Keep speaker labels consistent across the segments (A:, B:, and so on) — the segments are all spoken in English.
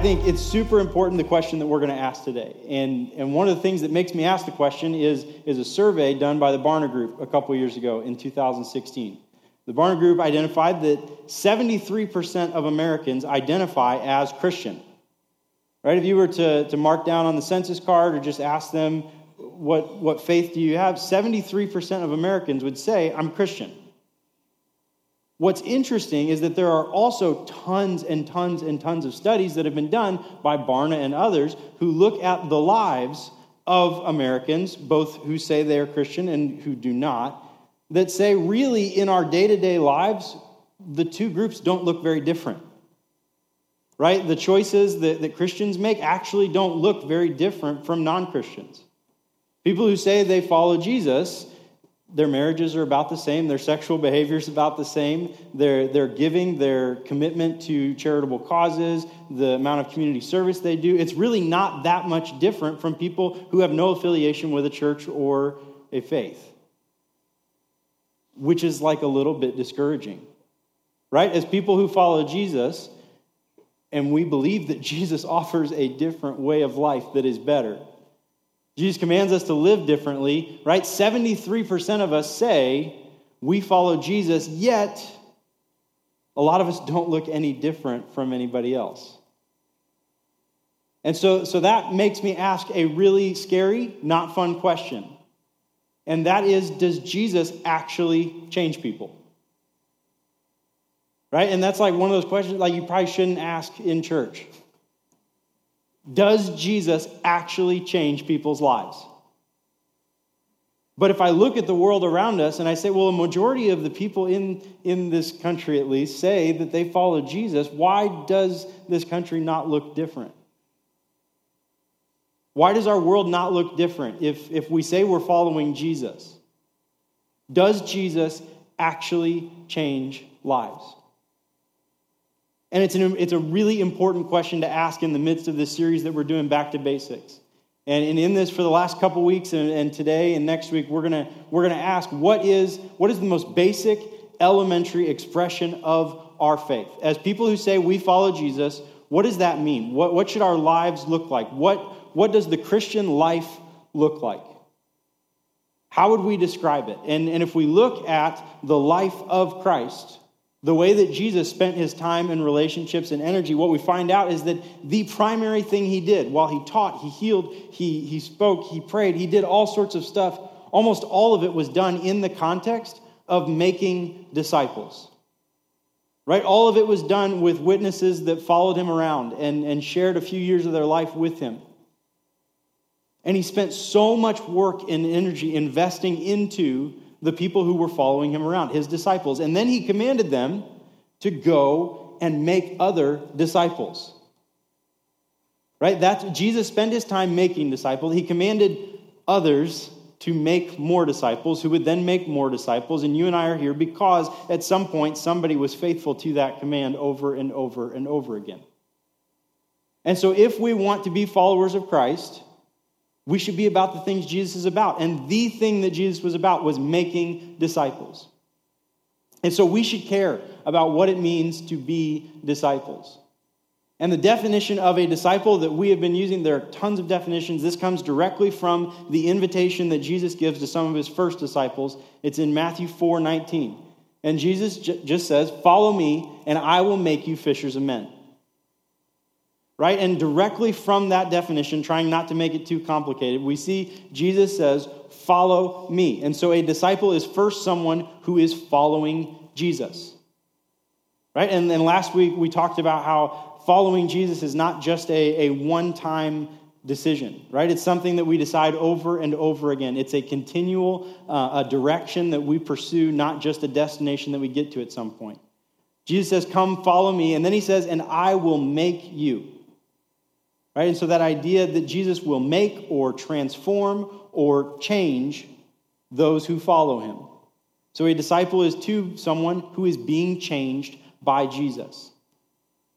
A: I think it's super important the question that we're going to ask today. And, and one of the things that makes me ask the question is, is a survey done by the Barna Group a couple years ago in 2016. The Barna Group identified that 73% of Americans identify as Christian. Right? If you were to, to mark down on the census card or just ask them, what, what faith do you have? 73% of Americans would say, I'm Christian. What's interesting is that there are also tons and tons and tons of studies that have been done by Barna and others who look at the lives of Americans, both who say they are Christian and who do not, that say really in our day to day lives, the two groups don't look very different. Right? The choices that, that Christians make actually don't look very different from non Christians. People who say they follow Jesus their marriages are about the same, their sexual behavior is about the same, their, their giving, their commitment to charitable causes, the amount of community service they do. It's really not that much different from people who have no affiliation with a church or a faith, which is like a little bit discouraging, right? As people who follow Jesus, and we believe that Jesus offers a different way of life that is better Jesus commands us to live differently, right? 73% of us say we follow Jesus, yet a lot of us don't look any different from anybody else. And so, so that makes me ask a really scary, not fun question. And that is Does Jesus actually change people? Right? And that's like one of those questions like you probably shouldn't ask in church. Does Jesus actually change people's lives? But if I look at the world around us and I say, well, a majority of the people in, in this country at least say that they follow Jesus, why does this country not look different? Why does our world not look different if, if we say we're following Jesus? Does Jesus actually change lives? And it's, an, it's a really important question to ask in the midst of this series that we're doing Back to Basics. And, and in this, for the last couple weeks and, and today and next week, we're going we're gonna ask what is, what is the most basic, elementary expression of our faith? As people who say we follow Jesus, what does that mean? What, what should our lives look like? What, what does the Christian life look like? How would we describe it? And, and if we look at the life of Christ, the way that Jesus spent his time and relationships and energy, what we find out is that the primary thing he did while he taught, he healed, he, he spoke, he prayed, he did all sorts of stuff. Almost all of it was done in the context of making disciples. Right? All of it was done with witnesses that followed him around and, and shared a few years of their life with him. And he spent so much work and energy investing into the people who were following him around, his disciples. And then he commanded them to go and make other disciples. Right? That's Jesus spent his time making disciples. He commanded others to make more disciples, who would then make more disciples. And you and I are here because at some point somebody was faithful to that command over and over and over again. And so, if we want to be followers of Christ, we should be about the things Jesus is about. And the thing that Jesus was about was making disciples. And so we should care about what it means to be disciples. And the definition of a disciple that we have been using, there are tons of definitions. This comes directly from the invitation that Jesus gives to some of his first disciples. It's in Matthew 4 19. And Jesus just says, Follow me, and I will make you fishers of men right? And directly from that definition, trying not to make it too complicated, we see Jesus says, Follow me. And so a disciple is first someone who is following Jesus, right? And then last week we talked about how following Jesus is not just a, a one time decision, right? It's something that we decide over and over again. It's a continual uh, a direction that we pursue, not just a destination that we get to at some point. Jesus says, Come follow me. And then he says, And I will make you. Right? And so that idea that Jesus will make or transform or change those who follow him. So a disciple is to someone who is being changed by Jesus.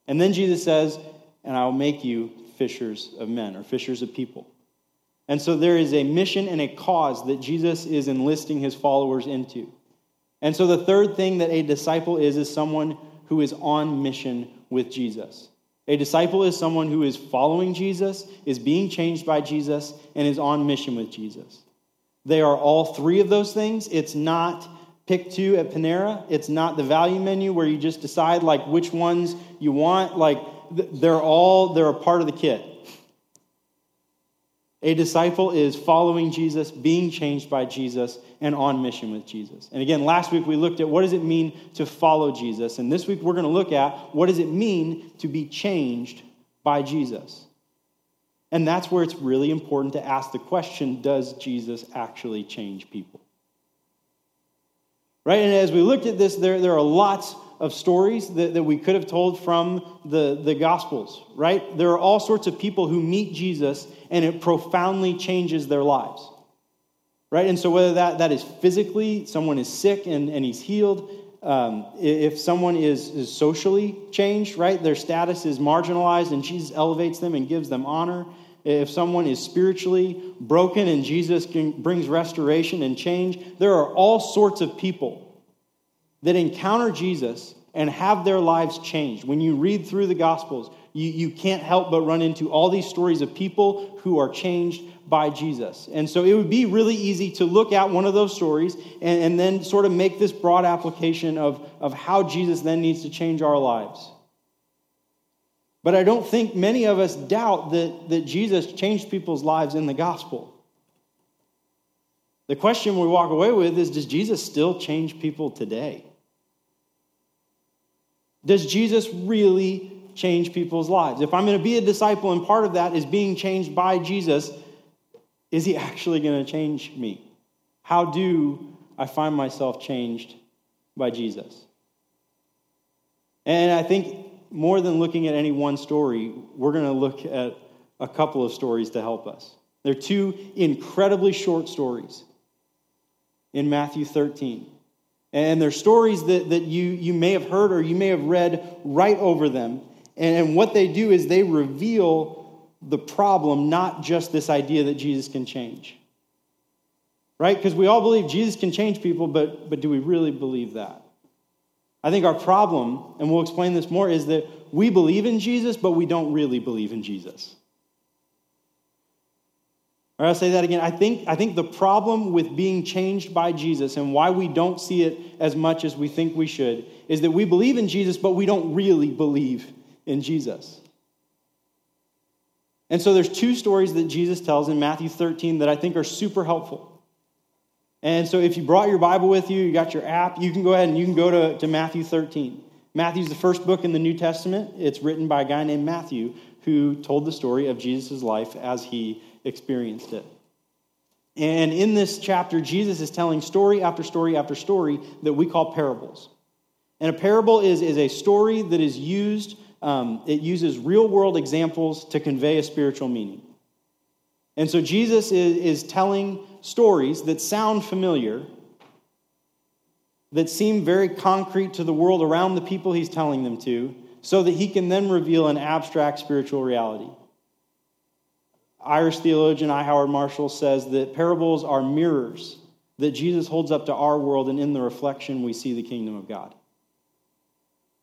A: And then Jesus says, and I will make you fishers of men or fishers of people. And so there is a mission and a cause that Jesus is enlisting his followers into. And so the third thing that a disciple is is someone who is on mission with Jesus. A disciple is someone who is following Jesus, is being changed by Jesus, and is on mission with Jesus. They are all three of those things. It's not pick two at Panera. It's not the value menu where you just decide like which ones you want. Like they're all they're a part of the kit. A disciple is following Jesus, being changed by Jesus, and on mission with Jesus. And again, last week we looked at what does it mean to follow Jesus, and this week we're going to look at what does it mean to be changed by Jesus. And that's where it's really important to ask the question does Jesus actually change people? Right? And as we looked at this, there, there are lots of stories that, that we could have told from the, the Gospels, right? There are all sorts of people who meet Jesus and it profoundly changes their lives, right? And so, whether that, that is physically, someone is sick and, and he's healed, um, if someone is, is socially changed, right, their status is marginalized and Jesus elevates them and gives them honor. If someone is spiritually broken and Jesus brings restoration and change, there are all sorts of people that encounter Jesus and have their lives changed. When you read through the Gospels, you, you can't help but run into all these stories of people who are changed by Jesus. And so it would be really easy to look at one of those stories and, and then sort of make this broad application of, of how Jesus then needs to change our lives. But I don't think many of us doubt that, that Jesus changed people's lives in the gospel. The question we walk away with is Does Jesus still change people today? Does Jesus really change people's lives? If I'm going to be a disciple and part of that is being changed by Jesus, is he actually going to change me? How do I find myself changed by Jesus? And I think more than looking at any one story, we're going to look at a couple of stories to help us. They're two incredibly short stories in Matthew 13. And they're stories that, that you, you may have heard or you may have read right over them. And, and what they do is they reveal the problem, not just this idea that Jesus can change. Right? Because we all believe Jesus can change people, but, but do we really believe that? I think our problem, and we'll explain this more, is that we believe in Jesus, but we don't really believe in Jesus. Or I'll say that again. I think, I think the problem with being changed by Jesus and why we don't see it as much as we think we should is that we believe in Jesus, but we don't really believe in Jesus. And so there's two stories that Jesus tells in Matthew 13 that I think are super helpful. And so if you brought your Bible with you, you got your app, you can go ahead and you can go to, to Matthew 13. Matthew's the first book in the New Testament. It's written by a guy named Matthew who told the story of Jesus' life as he experienced it. And in this chapter, Jesus is telling story after story after story that we call parables. And a parable is, is a story that is used, um, it uses real world examples to convey a spiritual meaning. And so Jesus is, is telling stories that sound familiar, that seem very concrete to the world around the people he's telling them to, so that he can then reveal an abstract spiritual reality. Irish theologian I. Howard Marshall says that parables are mirrors that Jesus holds up to our world, and in the reflection, we see the kingdom of God.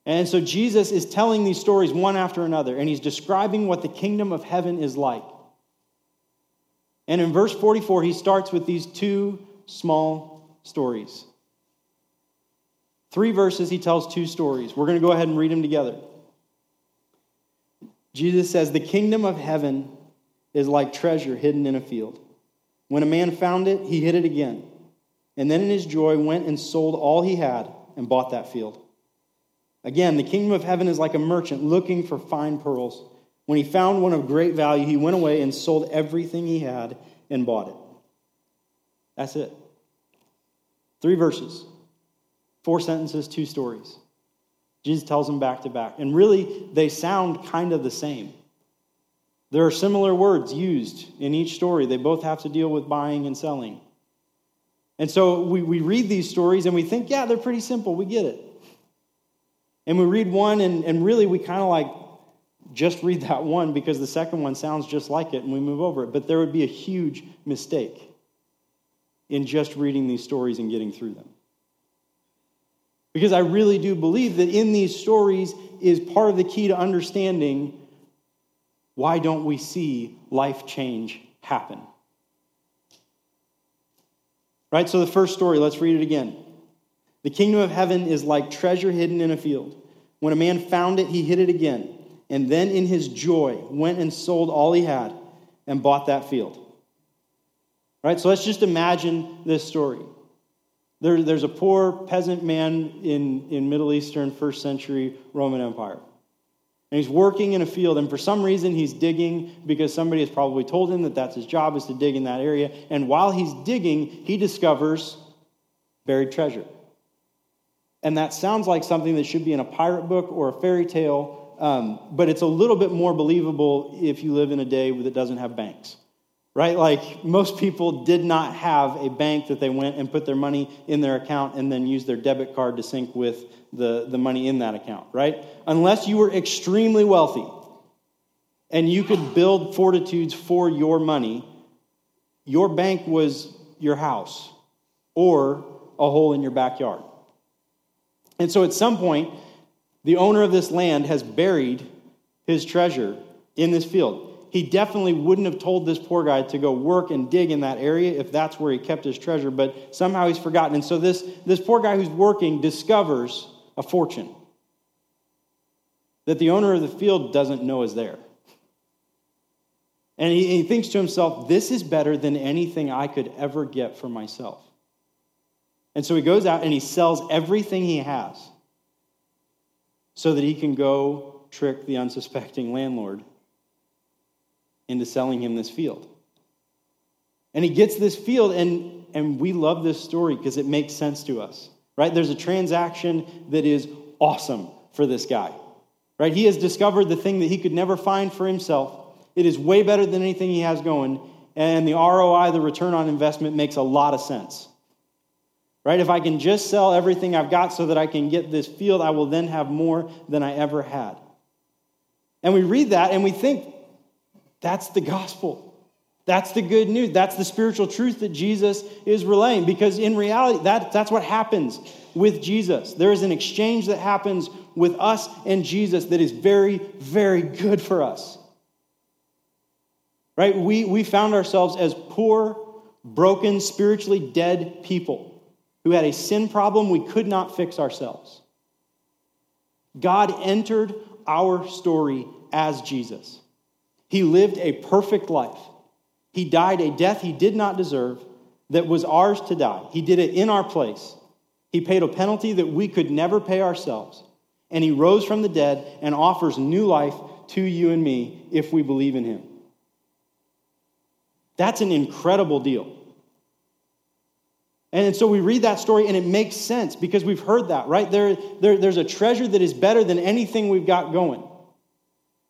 A: And so Jesus is telling these stories one after another, and he's describing what the kingdom of heaven is like. And in verse 44, he starts with these two small stories. Three verses, he tells two stories. We're going to go ahead and read them together. Jesus says, The kingdom of heaven is like treasure hidden in a field. When a man found it, he hid it again. And then in his joy went and sold all he had and bought that field. Again, the kingdom of heaven is like a merchant looking for fine pearls. When he found one of great value, he went away and sold everything he had and bought it. That's it. Three verses, four sentences, two stories. Jesus tells them back to back. And really, they sound kind of the same. There are similar words used in each story. They both have to deal with buying and selling. And so we, we read these stories and we think, yeah, they're pretty simple. We get it. And we read one, and, and really we kind of like just read that one because the second one sounds just like it and we move over it. But there would be a huge mistake in just reading these stories and getting through them. Because I really do believe that in these stories is part of the key to understanding why don't we see life change happen? Right? So, the first story, let's read it again. The kingdom of heaven is like treasure hidden in a field. When a man found it, he hid it again, and then in his joy went and sold all he had and bought that field. Right? So let's just imagine this story. There, there's a poor peasant man in, in Middle Eastern first century Roman Empire. And he's working in a field, and for some reason he's digging because somebody has probably told him that that's his job is to dig in that area. And while he's digging, he discovers buried treasure. And that sounds like something that should be in a pirate book or a fairy tale, um, but it's a little bit more believable if you live in a day that doesn't have banks right? Like most people did not have a bank that they went and put their money in their account and then use their debit card to sync with the, the money in that account, right? Unless you were extremely wealthy and you could build fortitudes for your money, your bank was your house or a hole in your backyard. And so at some point, the owner of this land has buried his treasure in this field he definitely wouldn't have told this poor guy to go work and dig in that area if that's where he kept his treasure, but somehow he's forgotten. And so this, this poor guy who's working discovers a fortune that the owner of the field doesn't know is there. And he, he thinks to himself, this is better than anything I could ever get for myself. And so he goes out and he sells everything he has so that he can go trick the unsuspecting landlord into selling him this field. And he gets this field, and, and we love this story because it makes sense to us, right? There's a transaction that is awesome for this guy, right? He has discovered the thing that he could never find for himself. It is way better than anything he has going, and the ROI, the return on investment, makes a lot of sense. Right? If I can just sell everything I've got so that I can get this field, I will then have more than I ever had. And we read that and we think, that's the gospel. That's the good news. That's the spiritual truth that Jesus is relaying. Because in reality, that, that's what happens with Jesus. There is an exchange that happens with us and Jesus that is very, very good for us. Right? We, we found ourselves as poor, broken, spiritually dead people who had a sin problem we could not fix ourselves. God entered our story as Jesus. He lived a perfect life. He died a death he did not deserve, that was ours to die. He did it in our place. He paid a penalty that we could never pay ourselves. And he rose from the dead and offers new life to you and me if we believe in him. That's an incredible deal. And so we read that story and it makes sense because we've heard that, right? There, there, there's a treasure that is better than anything we've got going.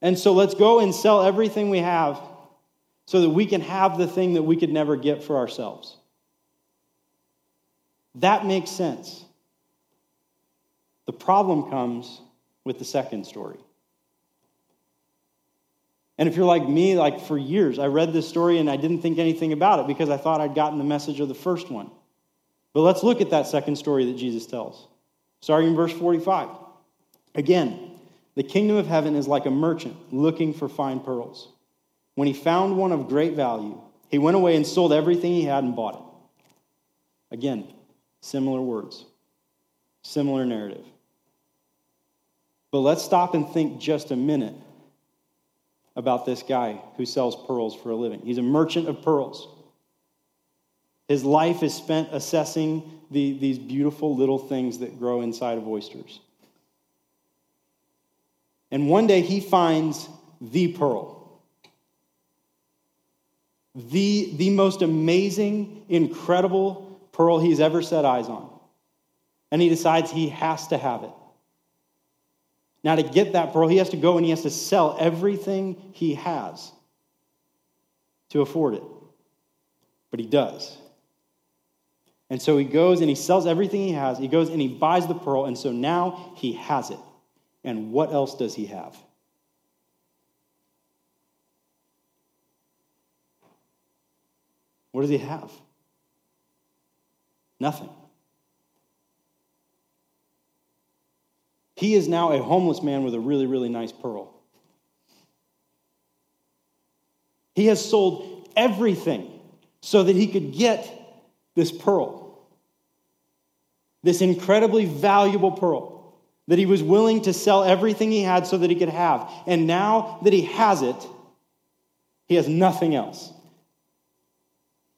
A: And so let's go and sell everything we have so that we can have the thing that we could never get for ourselves. That makes sense. The problem comes with the second story. And if you're like me, like for years, I read this story and I didn't think anything about it because I thought I'd gotten the message of the first one. But let's look at that second story that Jesus tells. Starting in verse 45. Again, the kingdom of heaven is like a merchant looking for fine pearls. When he found one of great value, he went away and sold everything he had and bought it. Again, similar words, similar narrative. But let's stop and think just a minute about this guy who sells pearls for a living. He's a merchant of pearls. His life is spent assessing the, these beautiful little things that grow inside of oysters. And one day he finds the pearl. The, the most amazing, incredible pearl he's ever set eyes on. And he decides he has to have it. Now, to get that pearl, he has to go and he has to sell everything he has to afford it. But he does. And so he goes and he sells everything he has. He goes and he buys the pearl. And so now he has it. And what else does he have? What does he have? Nothing. He is now a homeless man with a really, really nice pearl. He has sold everything so that he could get this pearl, this incredibly valuable pearl that he was willing to sell everything he had so that he could have. And now that he has it, he has nothing else.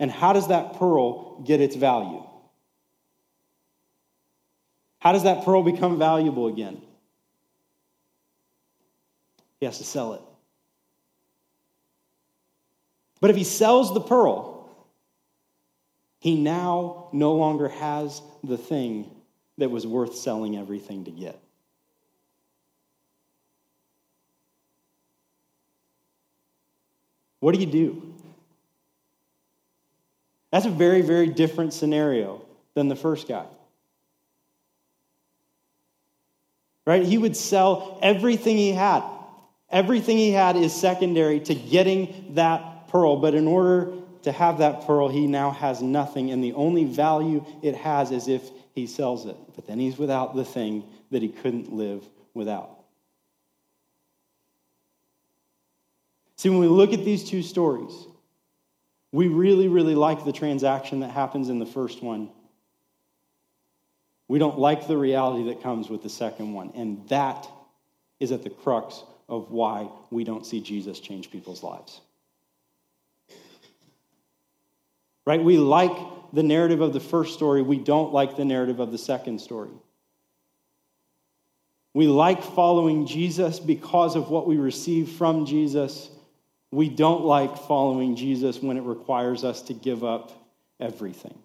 A: And how does that pearl get its value? How does that pearl become valuable again? He has to sell it. But if he sells the pearl, he now no longer has the thing that was worth selling everything to get. What do you do? That's a very, very different scenario than the first guy. Right? He would sell everything he had. Everything he had is secondary to getting that pearl, but in order to have that pearl, he now has nothing, and the only value it has is if he sells it. But then he's without the thing that he couldn't live without. See, when we look at these two stories, we really, really like the transaction that happens in the first one. We don't like the reality that comes with the second one. And that is at the crux of why we don't see Jesus change people's lives. Right? We like the narrative of the first story, we don't like the narrative of the second story. We like following Jesus because of what we receive from Jesus. We don't like following Jesus when it requires us to give up everything.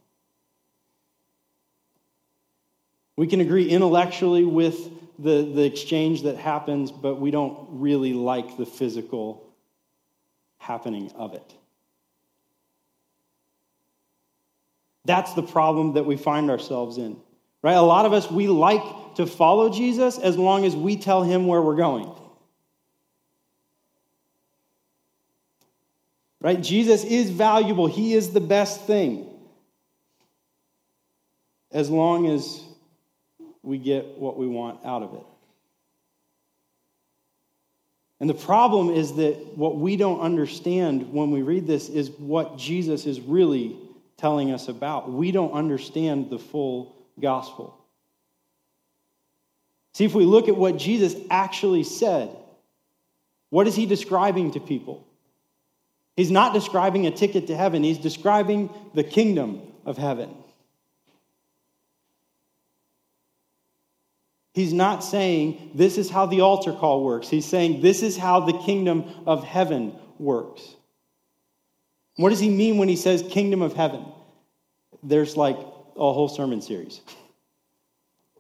A: We can agree intellectually with the, the exchange that happens, but we don't really like the physical happening of it. That's the problem that we find ourselves in. Right? A lot of us, we like to follow Jesus as long as we tell him where we're going. Right? Jesus is valuable. He is the best thing. As long as we get what we want out of it. And the problem is that what we don't understand when we read this is what Jesus is really telling us about. We don't understand the full gospel. See, if we look at what Jesus actually said, what is he describing to people? He's not describing a ticket to heaven, he's describing the kingdom of heaven. He's not saying this is how the altar call works. He's saying this is how the kingdom of heaven works. What does he mean when he says kingdom of heaven? There's like a whole sermon series.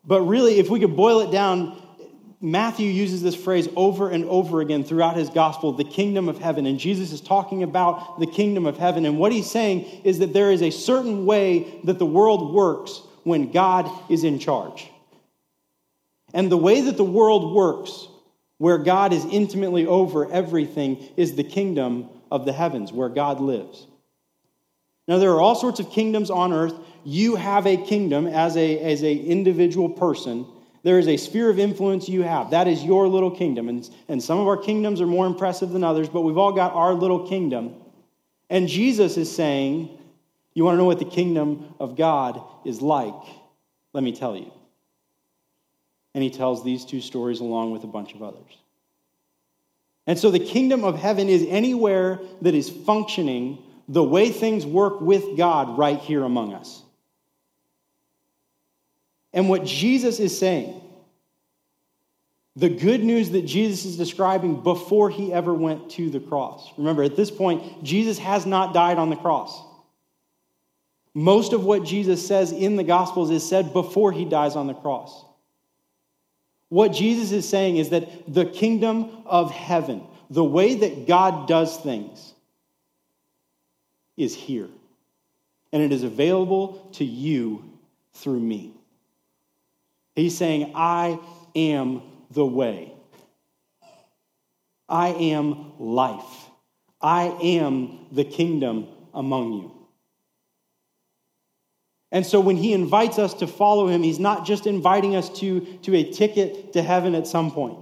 A: But really, if we could boil it down, Matthew uses this phrase over and over again throughout his gospel the kingdom of heaven. And Jesus is talking about the kingdom of heaven. And what he's saying is that there is a certain way that the world works when God is in charge. And the way that the world works, where God is intimately over everything, is the kingdom of the heavens where God lives. Now, there are all sorts of kingdoms on earth. You have a kingdom as a as a individual person. There is a sphere of influence you have. That is your little kingdom. And, and some of our kingdoms are more impressive than others, but we've all got our little kingdom. And Jesus is saying, You want to know what the kingdom of God is like? Let me tell you. And he tells these two stories along with a bunch of others. And so the kingdom of heaven is anywhere that is functioning the way things work with God right here among us. And what Jesus is saying, the good news that Jesus is describing before he ever went to the cross. Remember, at this point, Jesus has not died on the cross. Most of what Jesus says in the Gospels is said before he dies on the cross. What Jesus is saying is that the kingdom of heaven, the way that God does things, is here. And it is available to you through me. He's saying, I am the way. I am life. I am the kingdom among you. And so when he invites us to follow him, he's not just inviting us to, to a ticket to heaven at some point.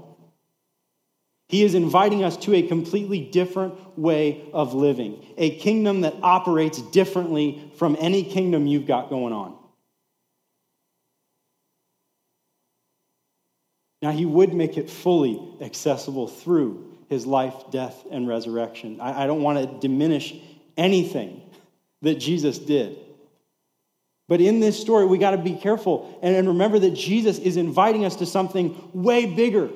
A: He is inviting us to a completely different way of living, a kingdom that operates differently from any kingdom you've got going on. Now, he would make it fully accessible through his life, death, and resurrection. I, I don't want to diminish anything that Jesus did. But in this story, we got to be careful and, and remember that Jesus is inviting us to something way bigger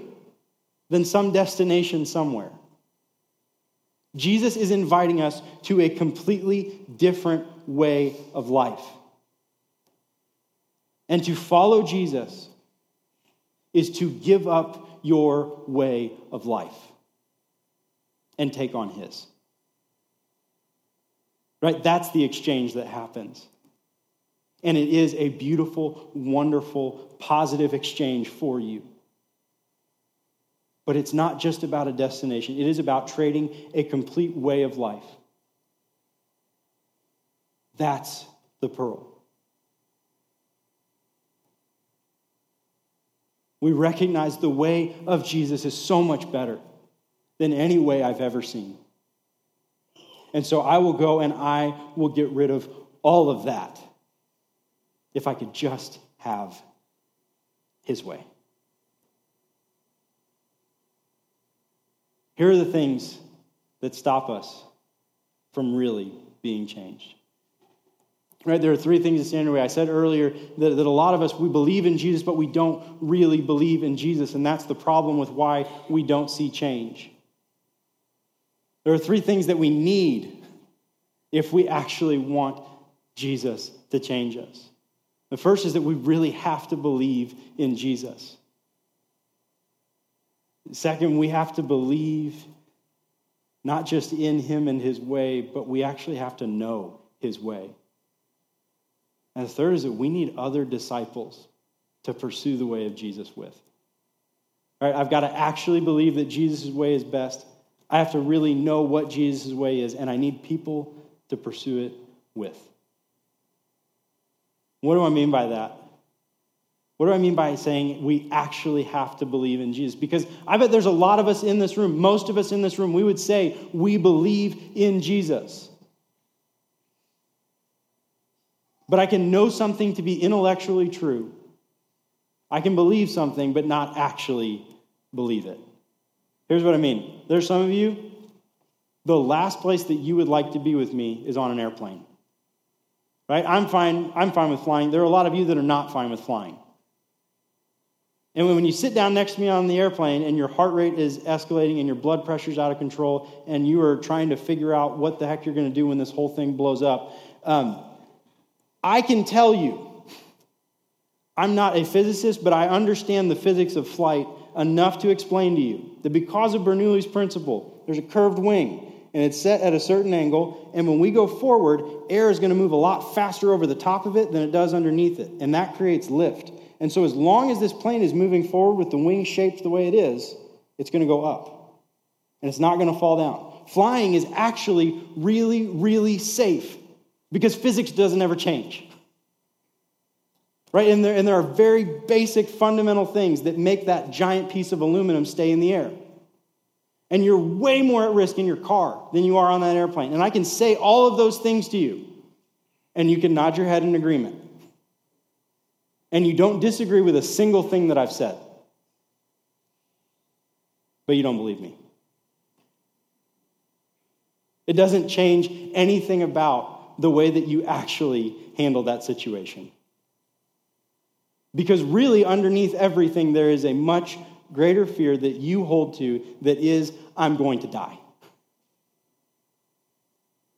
A: than some destination somewhere. Jesus is inviting us to a completely different way of life. And to follow Jesus is to give up your way of life and take on his. Right? That's the exchange that happens. And it is a beautiful, wonderful, positive exchange for you. But it's not just about a destination, it is about trading a complete way of life. That's the pearl. We recognize the way of Jesus is so much better than any way I've ever seen. And so I will go and I will get rid of all of that if I could just have his way. Here are the things that stop us from really being changed. Right, there are three things that stand in the way. I said earlier that, that a lot of us, we believe in Jesus, but we don't really believe in Jesus. And that's the problem with why we don't see change. There are three things that we need if we actually want Jesus to change us. The first is that we really have to believe in Jesus. Second, we have to believe not just in him and his way, but we actually have to know his way. And the third is that we need other disciples to pursue the way of Jesus with. All right, I've got to actually believe that Jesus' way is best. I have to really know what Jesus' way is, and I need people to pursue it with. What do I mean by that? What do I mean by saying we actually have to believe in Jesus? Because I bet there's a lot of us in this room, most of us in this room, we would say we believe in Jesus. But I can know something to be intellectually true. I can believe something, but not actually believe it. Here's what I mean there's some of you, the last place that you would like to be with me is on an airplane. Right? I'm fine, I'm fine with flying. There are a lot of you that are not fine with flying. And when you sit down next to me on the airplane and your heart rate is escalating and your blood pressure is out of control and you are trying to figure out what the heck you're going to do when this whole thing blows up, um, I can tell you, I'm not a physicist, but I understand the physics of flight enough to explain to you that because of Bernoulli's principle, there's a curved wing and it's set at a certain angle. And when we go forward, air is going to move a lot faster over the top of it than it does underneath it. And that creates lift. And so, as long as this plane is moving forward with the wing shaped the way it is, it's going to go up. And it's not going to fall down. Flying is actually really, really safe because physics doesn't ever change. Right? And there, and there are very basic fundamental things that make that giant piece of aluminum stay in the air. And you're way more at risk in your car than you are on that airplane. And I can say all of those things to you, and you can nod your head in agreement and you don't disagree with a single thing that I've said, but you don't believe me. It doesn't change anything about the way that you actually handle that situation. Because really, underneath everything, there is a much greater fear that you hold to that is, I'm going to die.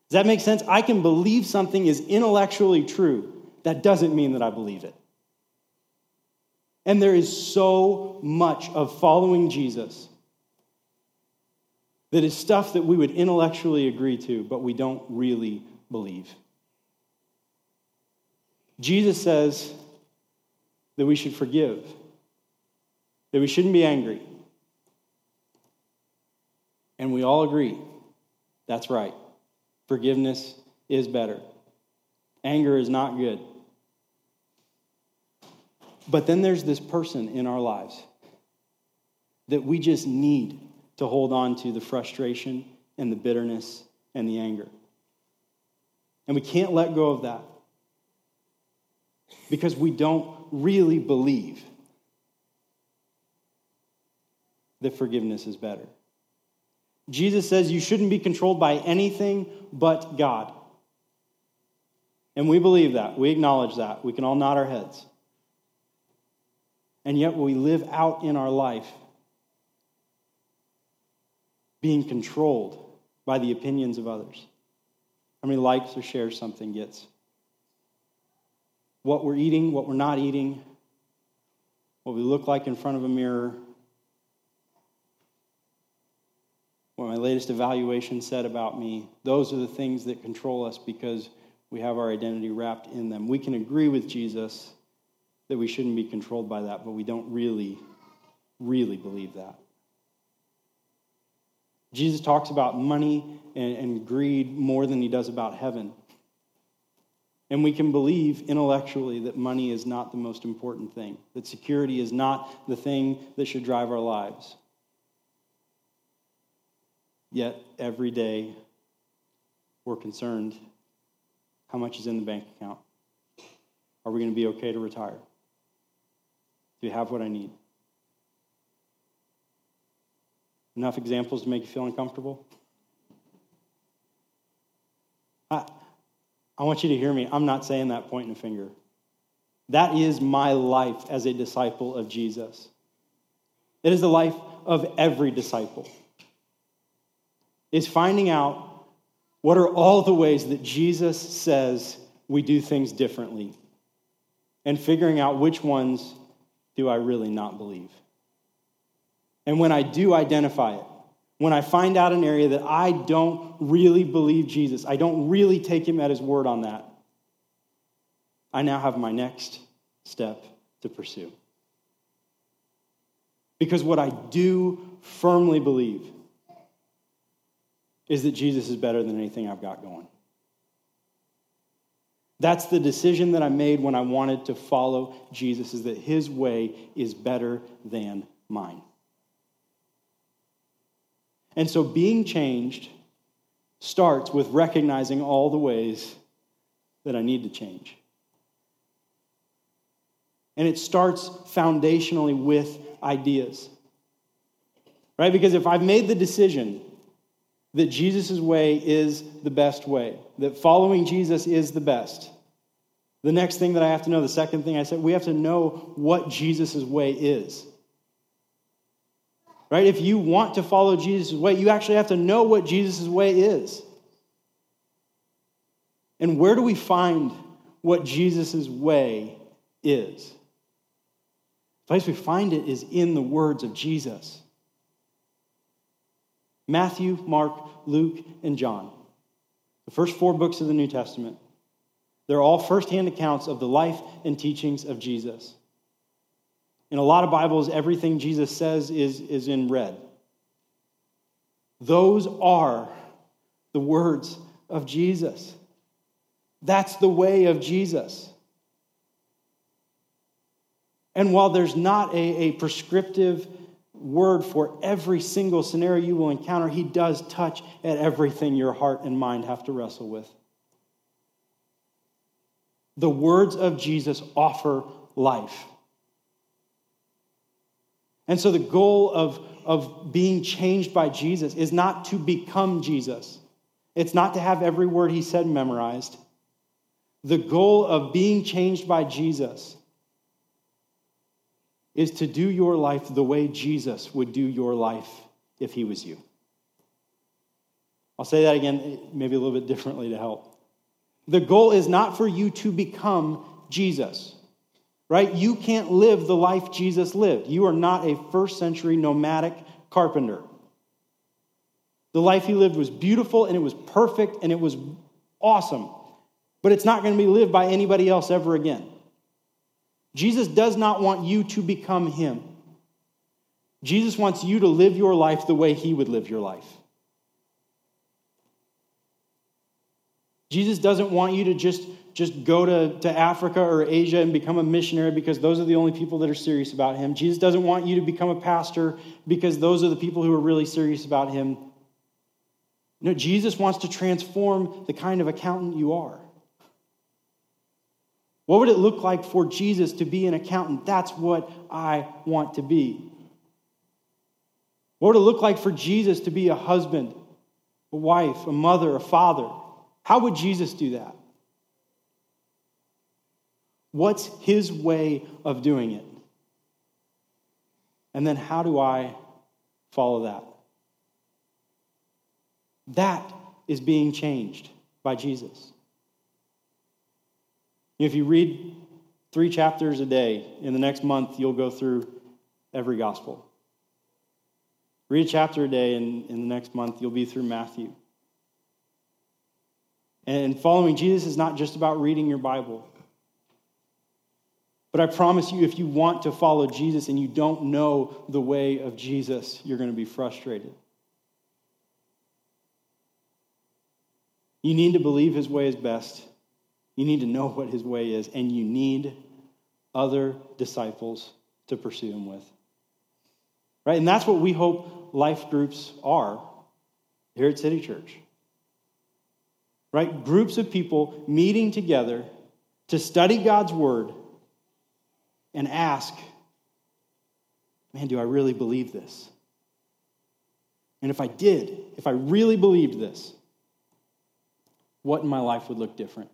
A: Does that make sense? I can believe something is intellectually true. That doesn't mean that I believe it. And there is so much of following Jesus that is stuff that we would intellectually agree to, but we don't really believe. Jesus says that we should forgive, that we shouldn't be angry. And we all agree that's right. Forgiveness is better. Anger is not good. But then there's this person in our lives that we just need to hold on to the frustration and the bitterness and the anger. And we can't let go of that because we don't really believe that forgiveness is better. Jesus says you shouldn't be controlled by anything but God. And we believe that. We acknowledge that. We can all nod our heads. And yet we live out in our life being controlled by the opinions of others. How many likes or shares something gets? What we're eating, what we're not eating, what we look like in front of a mirror, what my latest evaluation said about me. Those are the things that control us because we have our identity wrapped in them. We can agree with Jesus that we shouldn't be controlled by that, but we don't really, really believe that. Jesus talks about money and, and greed more than he does about heaven. And we can believe intellectually that money is not the most important thing, that security is not the thing that should drive our lives. Yet, every day, we're concerned how much is in the bank account? Are we going to be okay to retire? Do you have what I need? Enough examples to make you feel uncomfortable? I, I want you to hear me. I'm not saying that pointing a finger. That is my life as a disciple of Jesus. It is the life of every disciple. Is finding out what are all the ways that Jesus says we do things differently and figuring out which ones do I really not believe. And when I do identify it, when I find out an area that I don't really believe Jesus, I don't really take him at his word on that, I now have my next step to pursue. Because what I do firmly believe is that Jesus is better than anything I've got going. That's the decision that I made when I wanted to follow Jesus, is that his way is better than mine. And so being changed starts with recognizing all the ways that I need to change. And it starts foundationally with ideas. Right? Because if I've made the decision that Jesus' way is the best way, that following Jesus is the best, the next thing that I have to know, the second thing I said, we have to know what Jesus' way is. Right? If you want to follow Jesus' way, you actually have to know what Jesus' way is. And where do we find what Jesus' way is? The place we find it is in the words of Jesus. Matthew, Mark, Luke, and John. The first four books of the New Testament. They're all firsthand accounts of the life and teachings of Jesus. In a lot of Bibles, everything Jesus says is, is in red. Those are the words of Jesus. That's the way of Jesus. And while there's not a, a prescriptive word for every single scenario you will encounter, he does touch at everything your heart and mind have to wrestle with. The words of Jesus offer life. And so the goal of, of being changed by Jesus is not to become Jesus. It's not to have every word he said memorized. The goal of being changed by Jesus is to do your life the way Jesus would do your life if he was you. I'll say that again, maybe a little bit differently to help. The goal is not for you to become Jesus right? You can't live the life Jesus lived. You are not a first century nomadic carpenter. The life he lived was beautiful and it was perfect and it was awesome, but it's not going to be lived by anybody else ever again. Jesus does not want you to become him. Jesus wants you to live your life the way he would live your life. Jesus doesn't want you to just, just go to, to Africa or Asia and become a missionary because those are the only people that are serious about him. Jesus doesn't want you to become a pastor because those are the people who are really serious about him. No, Jesus wants to transform the kind of accountant you are. What would it look like for Jesus to be an accountant? That's what I want to be. What would it look like for Jesus to be a husband, a wife, a mother, a father? How would Jesus do that? What's his way of doing it? And then how do I follow that? That is being changed by Jesus. If you read three chapters a day, in the next month, you'll go through every gospel. Read a chapter a day, and in the next month, you'll be through Matthew. And following Jesus is not just about reading your Bible. But I promise you, if you want to follow Jesus and you don't know the way of Jesus, you're going to be frustrated. You need to believe his way is best. You need to know what his way is, and you need other disciples to pursue him with. Right? And that's what we hope life groups are here at City Church. Right? Groups of people meeting together to study God's word and ask, man, do I really believe this? And if I did, if I really believed this, what in my life would look different?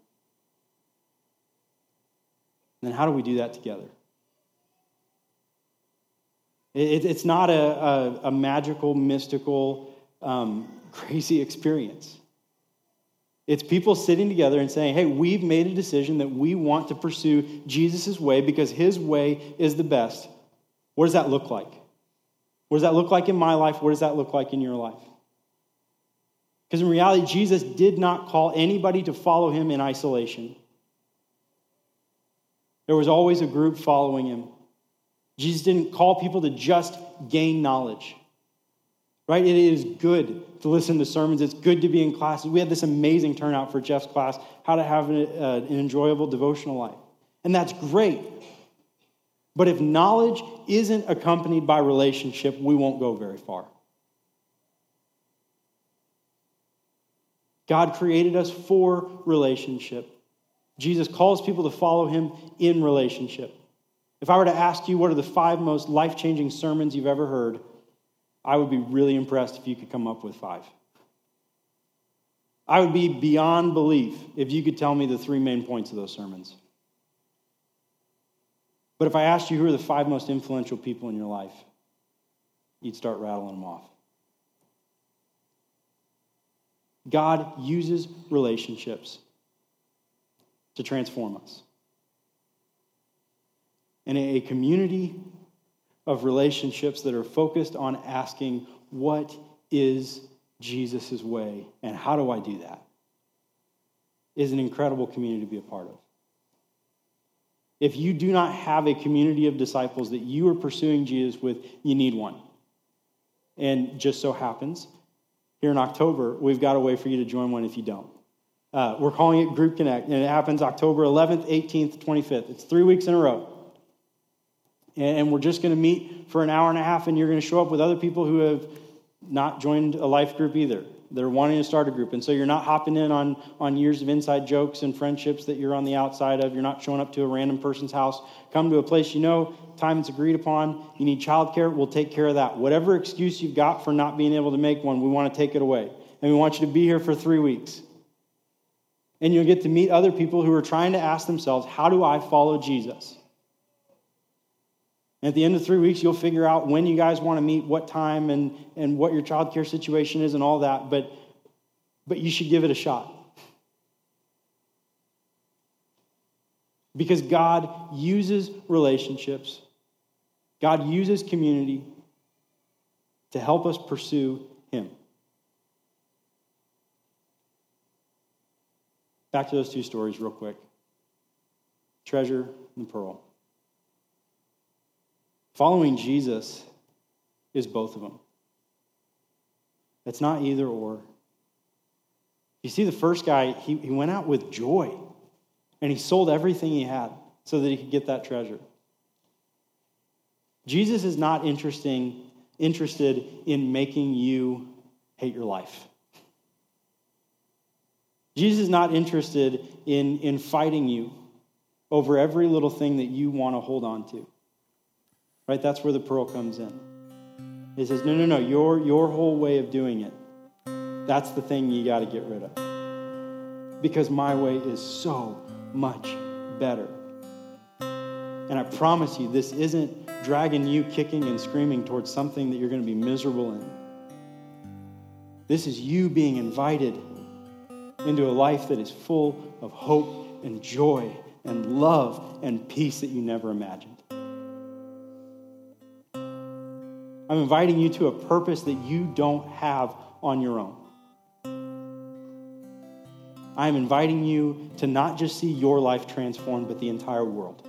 A: And then how do we do that together? It, it's not a, a, a magical, mystical, um, crazy experience. It's people sitting together and saying, hey, we've made a decision that we want to pursue Jesus' way because his way is the best. What does that look like? What does that look like in my life? What does that look like in your life? Because in reality, Jesus did not call anybody to follow him in isolation. There was always a group following him. Jesus didn't call people to just gain knowledge. Right? It is good to listen to sermons. It's good to be in classes. We had this amazing turnout for Jeff's class, how to have an, uh, an enjoyable devotional life. And that's great. But if knowledge isn't accompanied by relationship, we won't go very far. God created us for relationship. Jesus calls people to follow him in relationship. If I were to ask you what are the five most life changing sermons you've ever heard, I would be really impressed if you could come up with five. I would be beyond belief if you could tell me the three main points of those sermons. But if I asked you who are the five most influential people in your life, you'd start rattling them off. God uses relationships to transform us. And a community of relationships that are focused on asking, what is Jesus' way and how do I do that? Is an incredible community to be a part of. If you do not have a community of disciples that you are pursuing Jesus with, you need one. And just so happens here in October, we've got a way for you to join one if you don't. Uh, we're calling it Group Connect, and it happens October 11th, 18th, 25th. It's three weeks in a row. And we're just going to meet for an hour and a half, and you're going to show up with other people who have not joined a life group either. They're wanting to start a group. And so you're not hopping in on, on years of inside jokes and friendships that you're on the outside of. You're not showing up to a random person's house. Come to a place you know, time is agreed upon. You need childcare, we'll take care of that. Whatever excuse you've got for not being able to make one, we want to take it away. And we want you to be here for three weeks. And you'll get to meet other people who are trying to ask themselves, how do I follow Jesus? And at the end of three weeks, you'll figure out when you guys want to meet, what time, and, and what your child care situation is, and all that. But, but you should give it a shot. Because God uses relationships, God uses community to help us pursue Him. Back to those two stories, real quick treasure and pearl. Following Jesus is both of them. It's not either or. You see, the first guy, he, he went out with joy and he sold everything he had so that he could get that treasure. Jesus is not interesting, interested in making you hate your life. Jesus is not interested in, in fighting you over every little thing that you want to hold on to. Right? That's where the pearl comes in. He says, no, no, no, your, your whole way of doing it, that's the thing you got to get rid of. Because my way is so much better. And I promise you, this isn't dragging you kicking and screaming towards something that you're going to be miserable in. This is you being invited into a life that is full of hope and joy and love and peace that you never imagined. I'm inviting you to a purpose that you don't have on your own. I am inviting you to not just see your life transformed, but the entire world.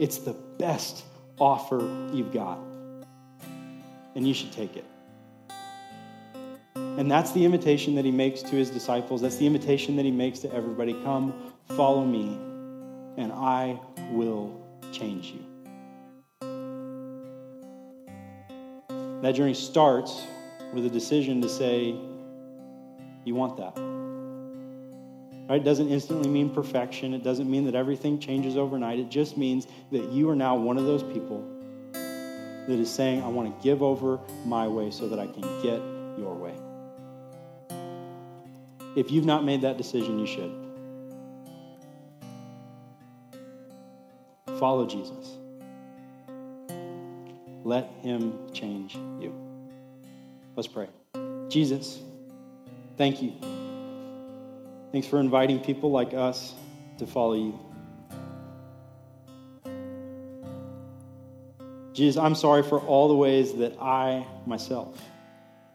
A: It's the best offer you've got, and you should take it. And that's the invitation that he makes to his disciples. That's the invitation that he makes to everybody. Come, follow me, and I will change you. That journey starts with a decision to say, you want that. Right? It doesn't instantly mean perfection. It doesn't mean that everything changes overnight. It just means that you are now one of those people that is saying, I want to give over my way so that I can get your way. If you've not made that decision, you should. Follow Jesus. Let him change you. Let's pray. Jesus, thank you. Thanks for inviting people like us to follow you. Jesus, I'm sorry for all the ways that I myself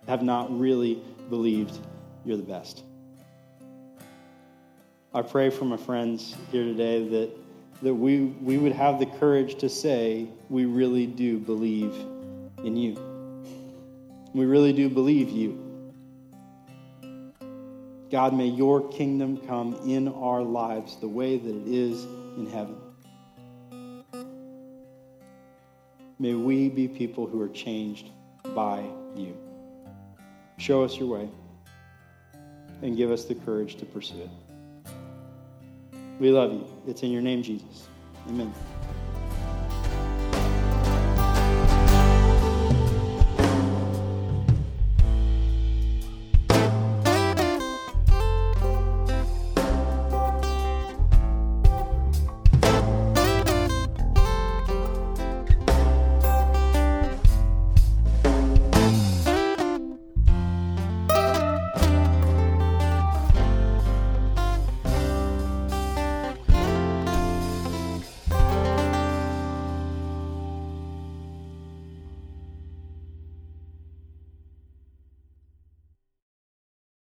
A: have not really believed you're the best. I pray for my friends here today that, that we, we would have the courage to say we really do believe in you. We really do believe you. God, may your kingdom come in our lives the way that it is in heaven. May we be people who are changed by you. Show us your way and give us the courage to pursue it. We love you. It's in your name, Jesus. Amen.